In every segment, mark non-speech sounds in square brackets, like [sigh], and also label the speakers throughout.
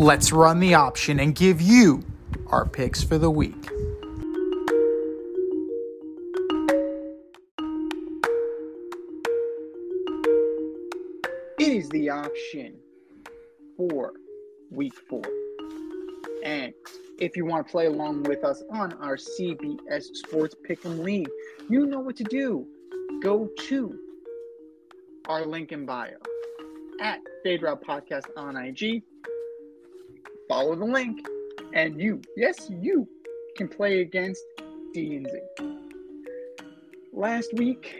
Speaker 1: Let's run the option and give you our picks for the week.
Speaker 2: It is the option for week four. And if you want to play along with us on our CBS Sports Pick'em League, you know what to do. Go to our link in bio at Fade Podcast on IG. Follow the link, and you, yes, you can play against D and Z. Last week,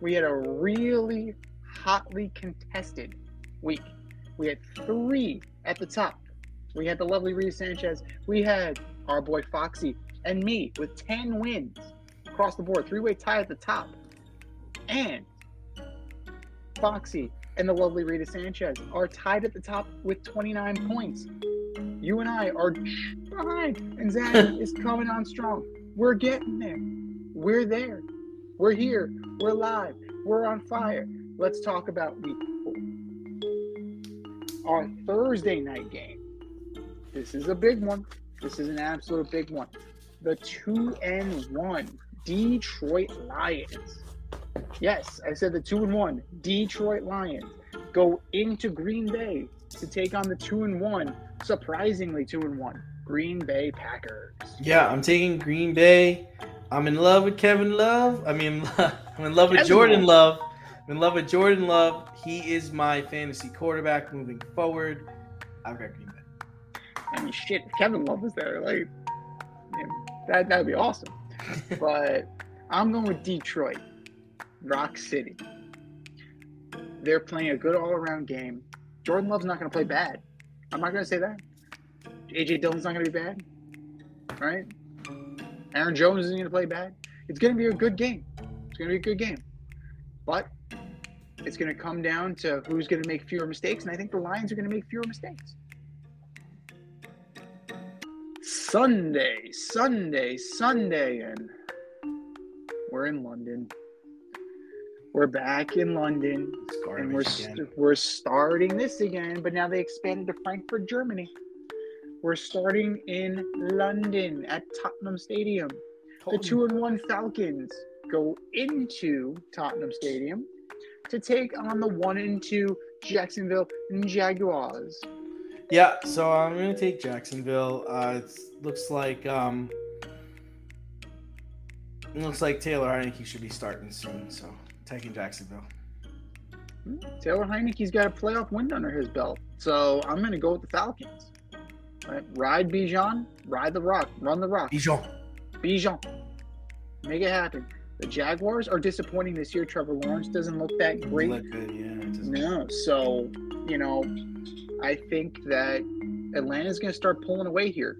Speaker 2: we had a really hotly contested week. We had three at the top. We had the lovely Rita Sanchez. We had our boy Foxy and me with 10 wins across the board, three way tie at the top. And Foxy and the lovely Rita Sanchez are tied at the top with 29 points. You and I are behind, and Zach [laughs] is coming on strong. We're getting there. We're there. We're here. We're live. We're on fire. Let's talk about week four. Our Thursday night game. This is a big one. This is an absolute big one. The two and one Detroit Lions. Yes, I said the two and one Detroit Lions go into Green Bay to take on the two and one, surprisingly two and one Green Bay Packers.
Speaker 3: Yeah, I'm taking Green Bay. I'm in love with Kevin Love. I mean, [laughs] I'm in love with
Speaker 2: Kevin
Speaker 3: Jordan
Speaker 2: Love.
Speaker 3: Love. I'm in love with Jordan Love. He is my fantasy quarterback moving forward. I've got Green Bay.
Speaker 2: I mean, shit, if Kevin Love was there, like, that that'd be awesome. [laughs] but I'm going with Detroit, Rock City. They're playing a good all-around game. Jordan Love's not going to play bad. I'm not going to say that. AJ Dillon's not going to be bad, right? Aaron Jones isn't going to play bad. It's going to be a good game. It's going to be a good game, but it's going to come down to who's going to make fewer mistakes, and I think the Lions are going to make fewer mistakes. Sunday, Sunday, Sunday, and we're in London. We're back in London, and we're st- we're starting this again. But now they expanded to Frankfurt, Germany. We're starting in London at Tottenham Stadium. The two and one Falcons go into Tottenham Stadium to take on the one and two Jacksonville Jaguars.
Speaker 3: Yeah, so I'm gonna take Jacksonville. Uh, it looks like um, looks like Taylor Heinicke should be starting soon. So taking Jacksonville.
Speaker 2: Hmm, Taylor Heinicke's got a playoff win under his belt, so I'm going to go with the Falcons. Right? Ride Bijan, ride the rock, run the rock.
Speaker 3: Bijan.
Speaker 2: Bijan, make it happen. The Jaguars are disappointing this year. Trevor Lawrence doesn't look that great.
Speaker 3: Look good, yeah.
Speaker 2: No, so you know, I think that Atlanta's going to start pulling away here,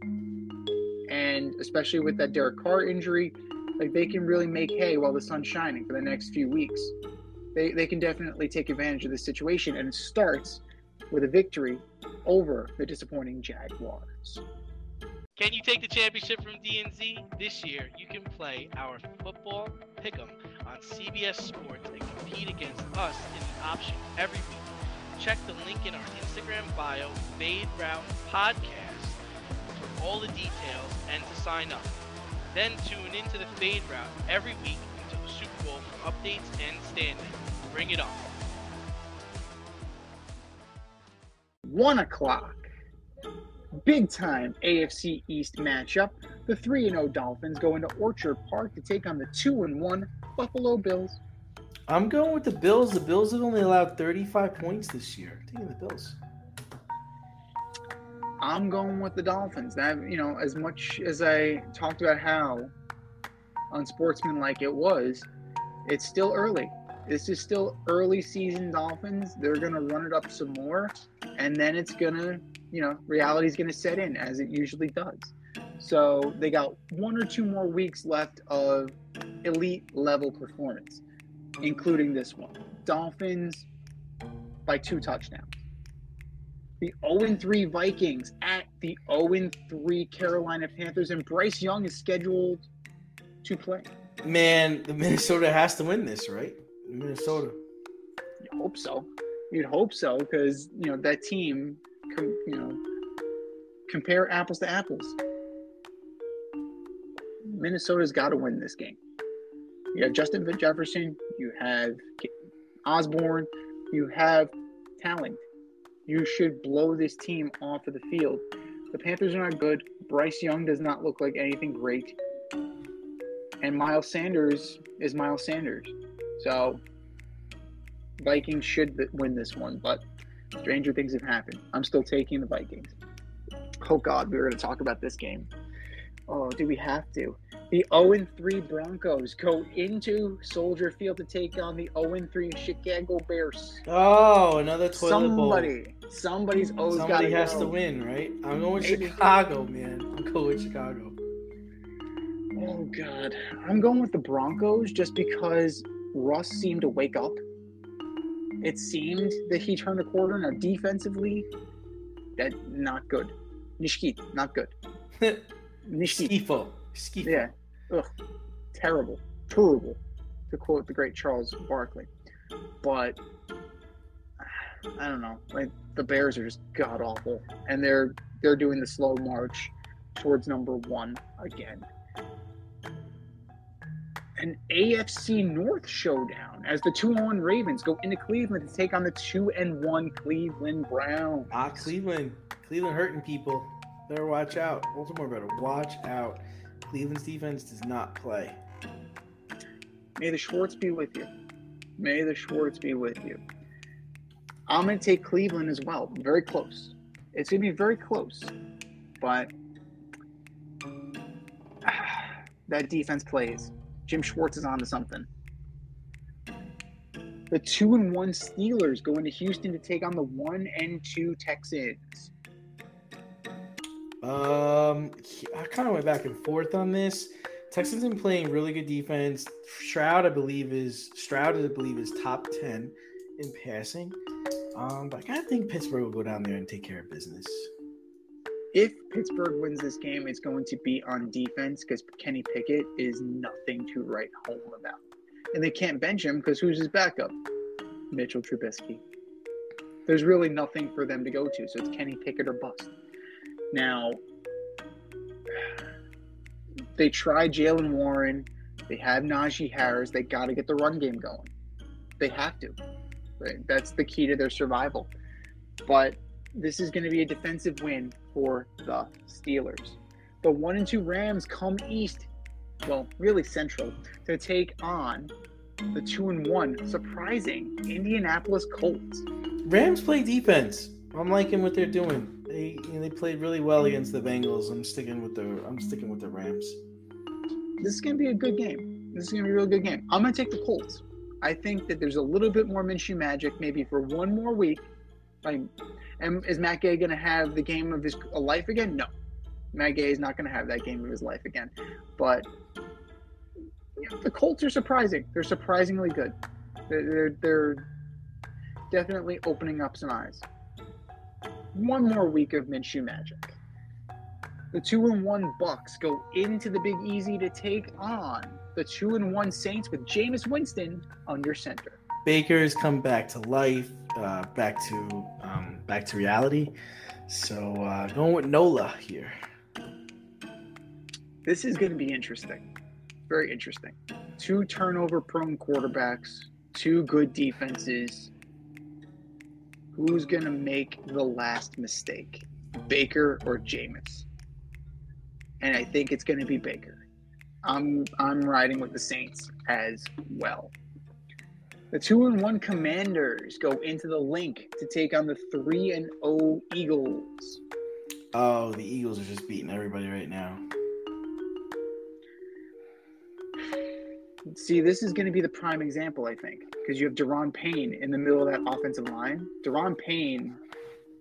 Speaker 2: and especially with that Derek Carr injury, like they can really make hay while the sun's shining for the next few weeks. They they can definitely take advantage of the situation, and it starts with a victory over the disappointing Jaguars.
Speaker 4: Can you take the championship from DNZ? This year, you can play our football pick'em on CBS Sports and compete against us in the option every week. Check the link in our Instagram bio, Fade Route Podcast, for all the details and to sign up. Then tune into the Fade Route every week until the Super Bowl for updates and standings. Bring it on.
Speaker 2: one o'clock. Big time AFC East matchup. The 3 0 Dolphins go into Orchard Park to take on the 2 1 Buffalo Bills.
Speaker 3: I'm going with the Bills. The Bills have only allowed 35 points this year. taking the Bills.
Speaker 2: I'm going with the Dolphins. That, you know, as much as I talked about how unsportsmanlike it was, it's still early. This is still early season Dolphins. They're gonna run it up some more, and then it's gonna, you know, reality's gonna set in as it usually does. So they got one or two more weeks left of elite level performance, including this one. Dolphins by two touchdowns. The 0 3 Vikings at the 0 3 Carolina Panthers, and Bryce Young is scheduled to play.
Speaker 3: Man, the Minnesota has to win this, right? Minnesota.
Speaker 2: You hope so. You'd hope so because you know that team. Com- you know, compare apples to apples. Minnesota's got to win this game. You have Justin Jefferson. You have Osborn. You have talent. You should blow this team off of the field. The Panthers are not good. Bryce Young does not look like anything great. And Miles Sanders is Miles Sanders. So Vikings should win this one, but stranger things have happened. I'm still taking the Vikings. Oh God, we were going to talk about this game. Oh, do we have to? The 0 3 Broncos go into Soldier Field to take on the 0 3 Chicago Bears.
Speaker 3: Oh, another toilet
Speaker 2: Somebody,
Speaker 3: bowl.
Speaker 2: somebody's always got
Speaker 3: Somebody has
Speaker 2: go.
Speaker 3: to win, right? I'm going with
Speaker 2: Maybe.
Speaker 3: Chicago, man. I'm going with Chicago.
Speaker 2: Oh God, I'm going with the Broncos just because Russ seemed to wake up. It seemed that he turned a corner. Now defensively, that not good. Nishkit, not good. [laughs] Nishkit,
Speaker 3: Skifo. Skifo.
Speaker 2: yeah, ugh, terrible, terrible, to quote the great Charles Barkley. But I don't know, like the Bears are just god awful, and they're they're doing the slow march towards number one again. An AFC North showdown as the two one Ravens go into Cleveland to take on the two and one Cleveland Browns.
Speaker 3: Ah, Cleveland. Cleveland hurting people. Better watch out. Baltimore better watch out. Cleveland's defense does not play.
Speaker 2: May the Schwartz be with you. May the Schwartz be with you. I'm going to take Cleveland as well. Very close. It's going to be very close. But [sighs] that defense plays. Jim Schwartz is on to something. The two and one Steelers go into Houston to take on the one and two Texans.
Speaker 3: Um, I kind of went back and forth on this. Texans been playing really good defense. Stroud, I believe, is Stroud, I believe, is top ten in passing. Um, but I kind of think Pittsburgh will go down there and take care of business.
Speaker 2: If Pittsburgh wins this game, it's going to be on defense because Kenny Pickett is nothing to write home about. And they can't bench him because who's his backup? Mitchell Trubisky. There's really nothing for them to go to, so it's Kenny Pickett or bust. Now, they tried Jaylen Warren. They have Najee Harris. They got to get the run game going. They have to. Right? That's the key to their survival. But this is going to be a defensive win for the Steelers. The one and two Rams come east, well, really central, to take on the two and one surprising Indianapolis Colts.
Speaker 3: Rams play defense. I'm liking what they're doing. They they played really well against the Bengals. I'm sticking with the I'm sticking with the Rams.
Speaker 2: This is to be a good game. This is to be a real good game. I'm to take the Colts. I think that there's a little bit more Minshew magic, maybe for one more week. Like, and is Matt Gay to have the game of his life again? No, Matt Gay is not to have that game of his life again. But you know, the Colts are surprising. They're surprisingly good. They're, they're they're definitely opening up some eyes. One more week of Minshew magic. The two and one Bucks go into the Big Easy to take on the two and one Saints with Jameis Winston under center.
Speaker 3: Baker's come back to life, uh, back to um, back to reality. So uh, going with Nola here.
Speaker 2: This is going to be interesting. Very interesting. Two turnover prone quarterbacks, two good defenses. Who's going to make the last mistake? Baker or Jameis? And I think it's going to be Baker. I'm I'm riding with the Saints as well. The two and one Commanders go into the Linc to take on the three and O Eagles.
Speaker 3: Oh, the Eagles are just beating everybody right now.
Speaker 2: See, this is going to be the prime example, I think, because you have Daron Payne in the middle of that offensive line. Daron Payne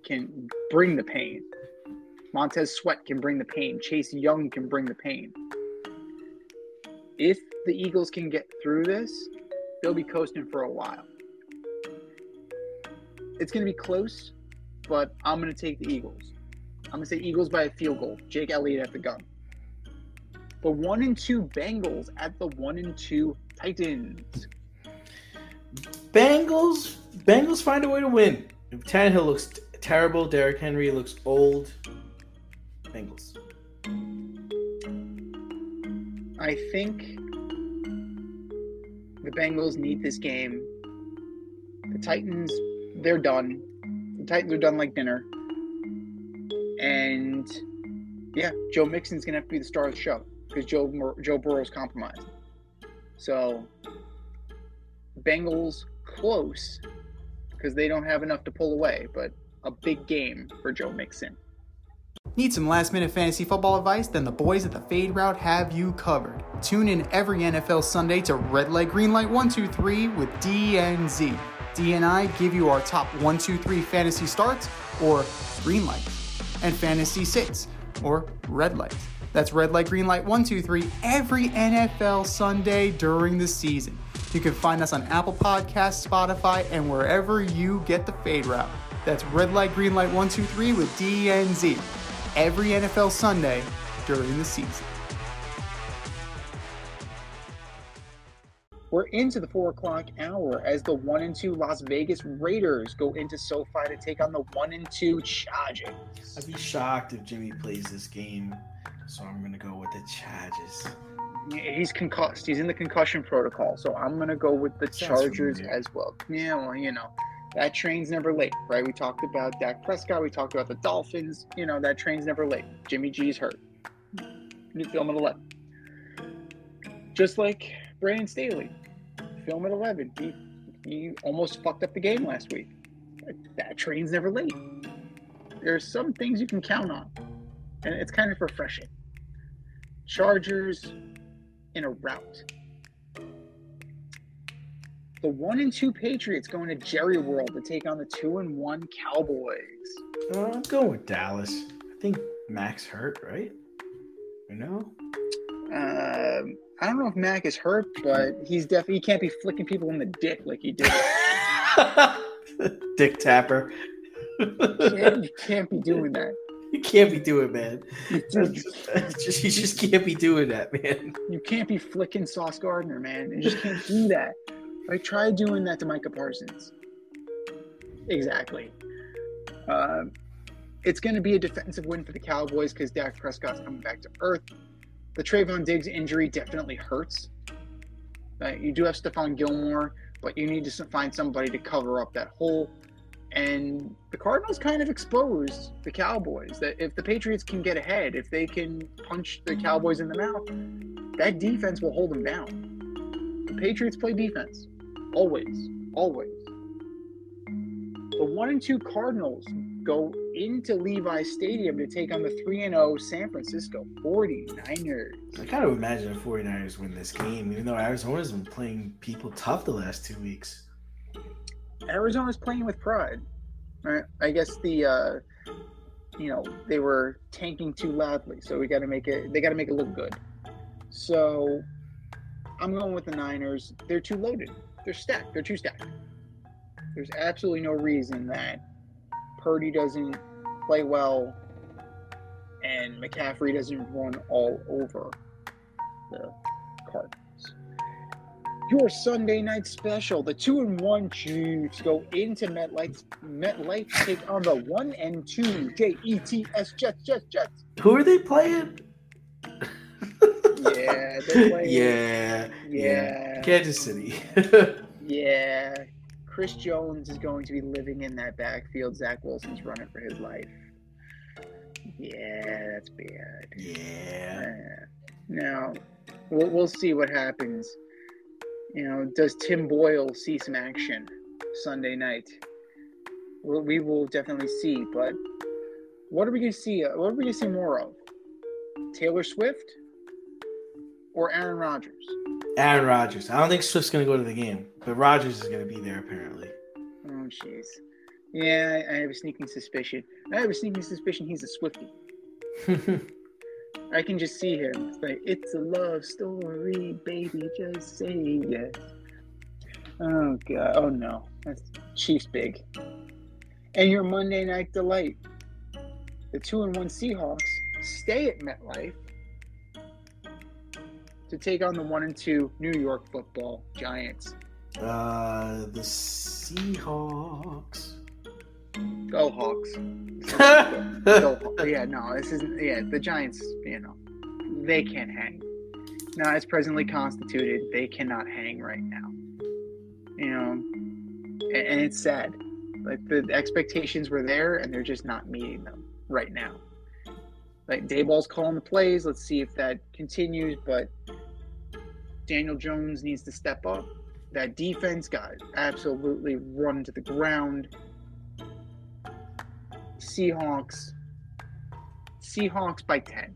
Speaker 2: can bring the pain. Montez Sweat can bring the pain. Chase Young can bring the pain. If the Eagles can get through this, they'll be coasting for a while. It's going to be close, but I'm going to take the Eagles. I'm going to say Eagles by a field goal. Jake Elliott at the gun. The one and two Bengals at the one and two Titans.
Speaker 3: Bengals. Bengals find a way to win. Tannehill looks t- terrible. Derrick Henry looks old. Bengals.
Speaker 2: I think the Bengals need this game. The Titans, they're done. The Titans are done like dinner. And yeah, Joe Mixon's gonna have to be the star of the show because Joe Joe Burrow's compromised. So Bengals close because they don't have enough to pull away, but a big game for Joe Mixon.
Speaker 1: Need some last minute fantasy football advice? Then the boys at the Fade Route have you covered. Tune in every NFL Sunday to Red Light, Green Light 123 with DNZ. D and I give you our top 123 fantasy starts or green light, and fantasy sits or red light. That's red light, green light one, two, three, every NFL Sunday during the season. You can find us on Apple Podcasts, Spotify, and wherever you get the Fade Route. That's red light, green light 1, 2, 3 with DNZ every NFL Sunday during the season.
Speaker 2: We're into the four o'clock hour as the one and two Las Vegas Raiders go into SoFi to take on the one and two Chargers.
Speaker 3: I'd be shocked if Jimmy plays this game, so I'm gonna go with the Chargers.
Speaker 2: He's concussed. He's in the concussion protocol, so I'm gonna go with the Chargers as well. Yeah, well, you know, that train's never late, right? We talked about Dak Prescott. We talked about the Dolphins. You know, that train's never late. Jimmy G's hurt. New film at 11. Just like Brandon Staley, film at 11. He, he almost fucked up the game last week. That train's never late. There's some things you can count on, and it's kind of refreshing. Chargers in a rout. The one and two Patriots going to Jerry World to take on the two and one Cowboys.
Speaker 3: Uh, I'm going with Dallas. I think Max hurt, right? You know?
Speaker 2: Um, I don't know if Mac is hurt, but he's definitely he can't be flicking people in the dick like he did. [laughs]
Speaker 3: Dick tapper.
Speaker 2: can't, you can't be doing that.
Speaker 3: You can't be doing, man. [laughs]
Speaker 2: You,
Speaker 3: just, you just can't be doing that, man.
Speaker 2: you can't be flicking Sauce Gardner, man. You just can't do that. I try doing that to Micah Parsons. Exactly. Um, it's going to be a defensive win for the Cowboys because Dak Prescott's coming back to earth. The Trevon Diggs injury definitely hurts. Uh, you do have Stephon Gilmore, but you need to find somebody to cover up that hole. And the Cardinals kind of exposed the Cowboys that if the Patriots can get ahead, if they can punch the Cowboys in the mouth, that defense will hold them down. The Patriots play defense. Always. Always. The 1 and 2 Cardinals go into Levi Stadium to take on the 3 and 0 San Francisco 49ers.
Speaker 3: I kind of imagine the 49ers win this game, even though Arizona's been playing people tough the last two weeks.
Speaker 2: Arizona's playing with pride. Right? I guess the uh, you know they were tanking too loudly, so we got to make it. They got to make it look good. So I'm going with the Niners. They're too loaded. They're stacked. They're too stacked. There's absolutely no reason that Purdy doesn't play well and McCaffrey doesn't run all over the Cardinals your Sunday night special. The two and one Chiefs go into MetLife, MetLife take on the one and two J E T S Jets, Jets, Jets.
Speaker 3: Who are they playing?
Speaker 2: Yeah, they're [laughs] playing.
Speaker 3: yeah,
Speaker 2: yeah,
Speaker 3: Kansas City. [laughs]
Speaker 2: yeah. Chris Jones is going to be living in that backfield. Zach Wilson's running for his life. Yeah, that's bad.
Speaker 3: yeah.
Speaker 2: Uh, Now, we'll, we'll see what happens. You know, does Tim Boyle see some action Sunday night? Well, we will definitely see. But what are we going to see? What are we going to see more of? Taylor Swift or Aaron Rodgers?
Speaker 3: Aaron Rodgers. I don't think Swift's gonna go to the game, but Rodgers is gonna be there apparently.
Speaker 2: Oh, jeez. Yeah, I, I have a sneaking suspicion. I have a sneaking suspicion he's a Swifty. [laughs] I can just see him. It's like, it's a love story, baby, just say yes. Oh, God. Oh, no. That's Chiefs big. And your Monday night delight. The 2 and 1 Seahawks stay at MetLife to take on the 1 and 2 New York football Giants.
Speaker 3: uh, the Seahawks.
Speaker 2: Go Hawks. [laughs] Go, Haw- yeah, no, this isn't. Yeah, the Giants, you know, they can't hang. Now, as presently constituted, they cannot hang right now. You know, and, and it's sad. Like the expectations were there, and they're just not meeting them right now. Like Daboll's calling the plays. Let's see if that continues. But Daniel Jones needs to step up. That defense got absolutely run to the ground. Seahawks. Seahawks by 10.